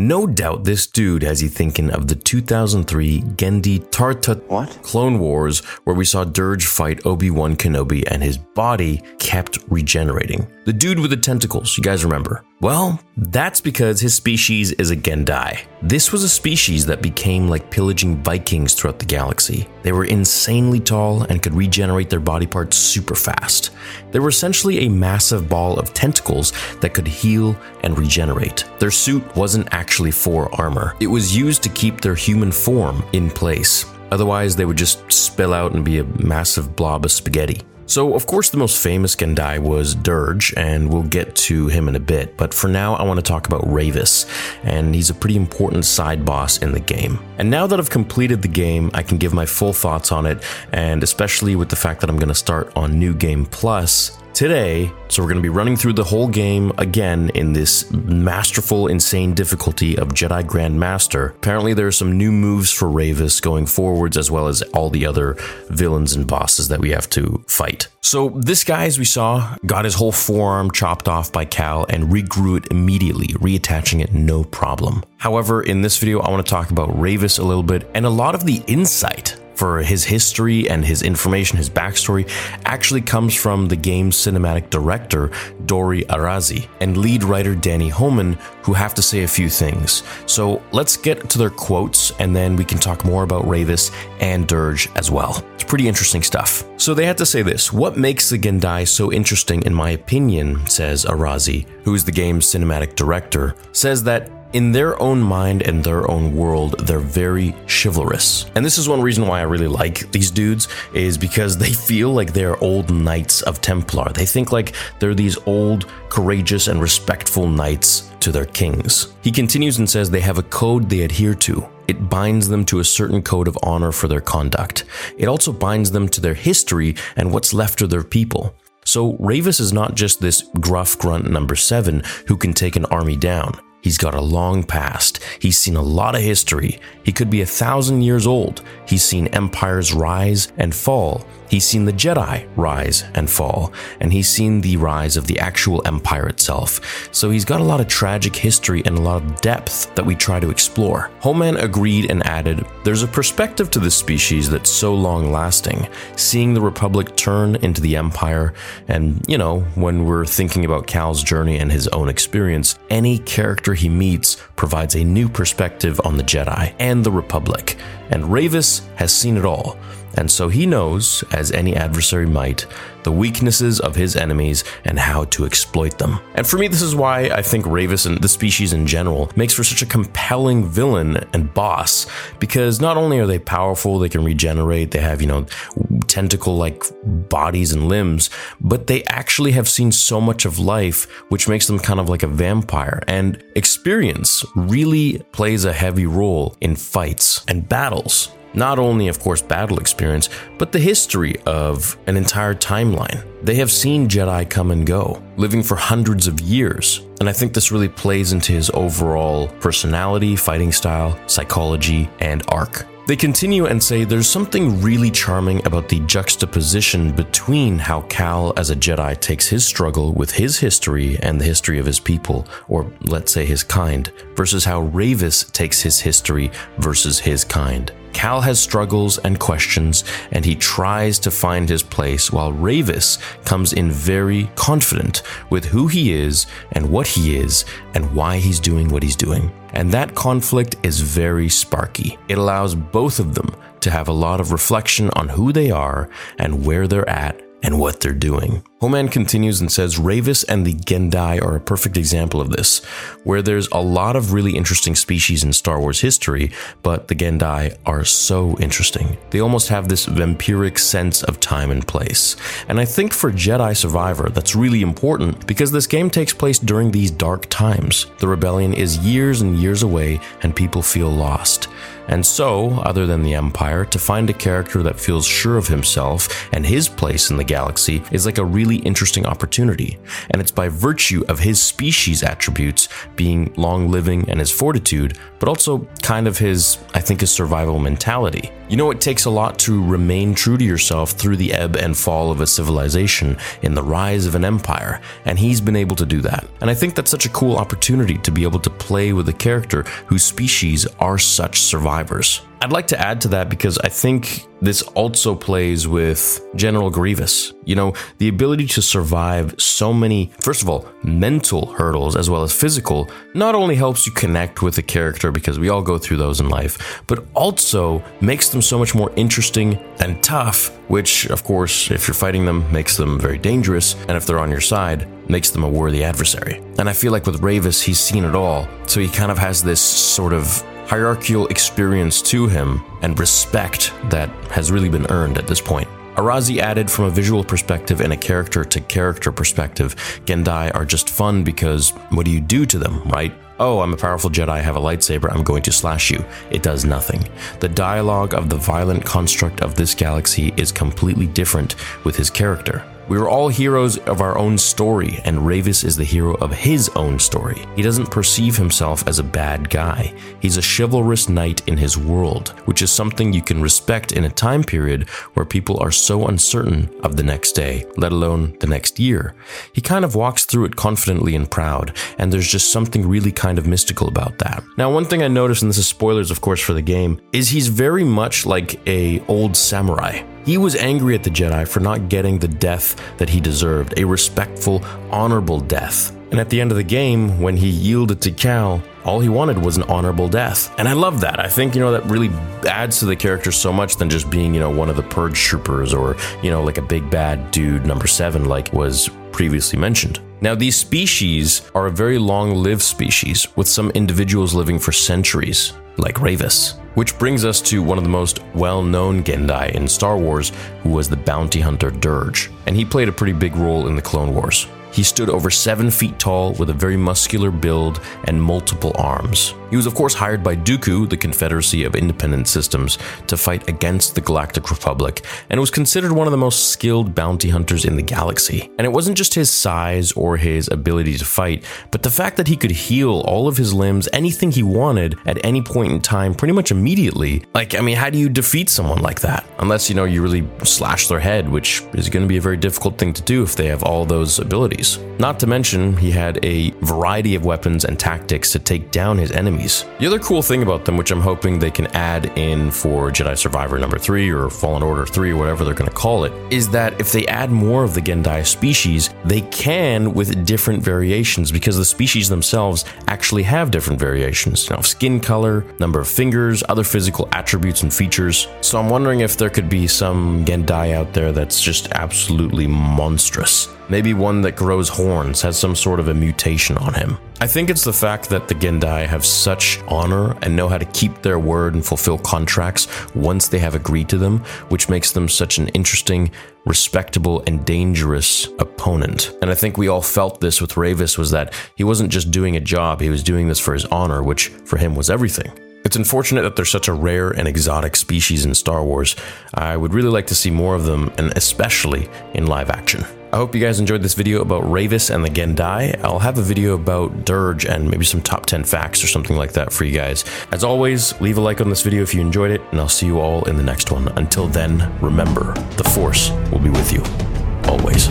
No doubt this dude has you thinking of the 2003 Genndy Tarta What? Clone Wars, where we saw Durge fight Obi-Wan Kenobi and his body kept regenerating. The dude with the tentacles, you guys remember? Well, that's because his species is a Gendai. This was a species that became like pillaging Vikings throughout the galaxy. They were insanely tall and could regenerate their body parts super fast. They were essentially a massive ball of tentacles that could heal and regenerate. Their suit wasn't actually for armor, it was used to keep their human form in place. Otherwise, they would just spill out and be a massive blob of spaghetti. So, of course, the most famous Gendai was Durge, and we'll get to him in a bit. But for now, I want to talk about Rayvis, and he's a pretty important side boss in the game. And now that I've completed the game, I can give my full thoughts on it, and especially with the fact that I'm going to start on New Game Plus today. So, we're going to be running through the whole game again in this masterful, insane difficulty of Jedi Grandmaster. Apparently, there are some new moves for Rayvis going forwards, as well as all the other villains and bosses that we have to fight. So, this guy, as we saw, got his whole forearm chopped off by Cal and regrew it immediately, reattaching it no problem. However, in this video, I want to talk about Rayvis a little bit and a lot of the insight for his history and his information, his backstory, actually comes from the game's cinematic director, Dori Arazi, and lead writer Danny Homan, who have to say a few things. So let's get to their quotes and then we can talk more about Rayvis and Durge as well. It's pretty interesting stuff. So they had to say this What makes the Gendai so interesting, in my opinion, says Arazi, who is the game's cinematic director, says that in their own mind and their own world, they're very chivalrous. And this is one reason why I really like these dudes is because they feel like they're old knights of Templar. They think like they're these old, courageous, and respectful knights to their kings. He continues and says they have a code they adhere to. It binds them to a certain code of honor for their conduct. It also binds them to their history and what's left of their people. So Rayvis is not just this gruff grunt number seven who can take an army down. He's got a long past. He's seen a lot of history. He could be a thousand years old. He's seen empires rise and fall. He's seen the Jedi rise and fall. And he's seen the rise of the actual empire itself. So he's got a lot of tragic history and a lot of depth that we try to explore. Homan agreed and added There's a perspective to this species that's so long lasting. Seeing the Republic turn into the Empire, and, you know, when we're thinking about Cal's journey and his own experience, any character he meets provides a new perspective on the Jedi and the Republic, and Rayvis has seen it all. And so he knows, as any adversary might, the weaknesses of his enemies and how to exploit them. And for me, this is why I think Rayvis and the species in general makes for such a compelling villain and boss, because not only are they powerful, they can regenerate, they have, you know, tentacle like bodies and limbs, but they actually have seen so much of life, which makes them kind of like a vampire. And experience really plays a heavy role in fights and battles. Not only, of course, battle experience, but the history of an entire timeline. They have seen Jedi come and go, living for hundreds of years. And I think this really plays into his overall personality, fighting style, psychology, and arc. They continue and say there's something really charming about the juxtaposition between how Cal as a Jedi takes his struggle with his history and the history of his people, or let's say his kind, versus how Rayvis takes his history versus his kind. Cal has struggles and questions, and he tries to find his place, while Rayvis comes in very confident with who he is and what he is and why he's doing what he's doing. And that conflict is very sparky. It allows both of them to have a lot of reflection on who they are and where they're at and what they're doing. Homan continues and says Rayvis and the Gendai are a perfect example of this, where there's a lot of really interesting species in Star Wars history, but the Gendai are so interesting. They almost have this vampiric sense of time and place. And I think for Jedi Survivor, that's really important because this game takes place during these dark times. The rebellion is years and years away, and people feel lost. And so, other than the Empire, to find a character that feels sure of himself and his place in the galaxy is like a really interesting opportunity, and it's by virtue of his species attributes being long living and his fortitude, but also kind of his, I think, his survival mentality. You know, it takes a lot to remain true to yourself through the ebb and fall of a civilization in the rise of an empire, and he's been able to do that. And I think that's such a cool opportunity to be able to play with a character whose species are such survivors. I'd like to add to that because I think this also plays with General Grievous. You know, the ability to survive so many, first of all, mental hurdles as well as physical, not only helps you connect with the character because we all go through those in life, but also makes them so much more interesting and tough, which, of course, if you're fighting them, makes them very dangerous, and if they're on your side, makes them a worthy adversary. And I feel like with Rayvis, he's seen it all, so he kind of has this sort of hierarchical experience to him and respect that has really been earned at this point. Arazi added from a visual perspective and a character to character perspective. Gendai are just fun because what do you do to them, right? Oh, I'm a powerful Jedi, I have a lightsaber, I'm going to slash you. It does nothing. The dialogue of the violent construct of this galaxy is completely different with his character. We are all heroes of our own story, and Rayvis is the hero of his own story. He doesn't perceive himself as a bad guy. He's a chivalrous knight in his world, which is something you can respect in a time period where people are so uncertain of the next day, let alone the next year. He kind of walks through it confidently and proud, and there's just something really kind of mystical about that. Now, one thing I noticed, and this is spoilers of course for the game, is he's very much like a old samurai. He was angry at the Jedi for not getting the death that he deserved, a respectful, honorable death. And at the end of the game, when he yielded to Cal, all he wanted was an honorable death. And I love that. I think, you know, that really adds to the character so much than just being, you know, one of the Purge troopers or, you know, like a big bad dude number seven, like was previously mentioned. Now, these species are a very long lived species, with some individuals living for centuries, like Rayvis. Which brings us to one of the most well known Gendai in Star Wars, who was the bounty hunter Durge, and he played a pretty big role in the Clone Wars. He stood over seven feet tall with a very muscular build and multiple arms. He was, of course, hired by Dooku, the Confederacy of Independent Systems, to fight against the Galactic Republic, and was considered one of the most skilled bounty hunters in the galaxy. And it wasn't just his size or his ability to fight, but the fact that he could heal all of his limbs, anything he wanted, at any point in time, pretty much immediately. Like, I mean, how do you defeat someone like that? Unless, you know, you really slash their head, which is going to be a very difficult thing to do if they have all those abilities. Not to mention, he had a variety of weapons and tactics to take down his enemies. The other cool thing about them, which I'm hoping they can add in for Jedi Survivor number 3 or Fallen Order 3 or whatever they're going to call it, is that if they add more of the Gendai species, they can with different variations because the species themselves actually have different variations. You know, skin color, number of fingers, other physical attributes and features. So I'm wondering if there could be some Gendai out there that's just absolutely monstrous. Maybe one that grows horns, has some sort of a mutation on him. I think it's the fact that the Gendai have such honor and know how to keep their word and fulfill contracts once they have agreed to them, which makes them such an interesting, respectable, and dangerous opponent. And I think we all felt this with Rayvis was that he wasn't just doing a job, he was doing this for his honor, which for him was everything. It's unfortunate that they're such a rare and exotic species in Star Wars. I would really like to see more of them, and especially in live action. I hope you guys enjoyed this video about Rayvis and the Gendai. I'll have a video about Durge and maybe some top 10 facts or something like that for you guys. As always, leave a like on this video if you enjoyed it, and I'll see you all in the next one. Until then, remember, the Force will be with you always.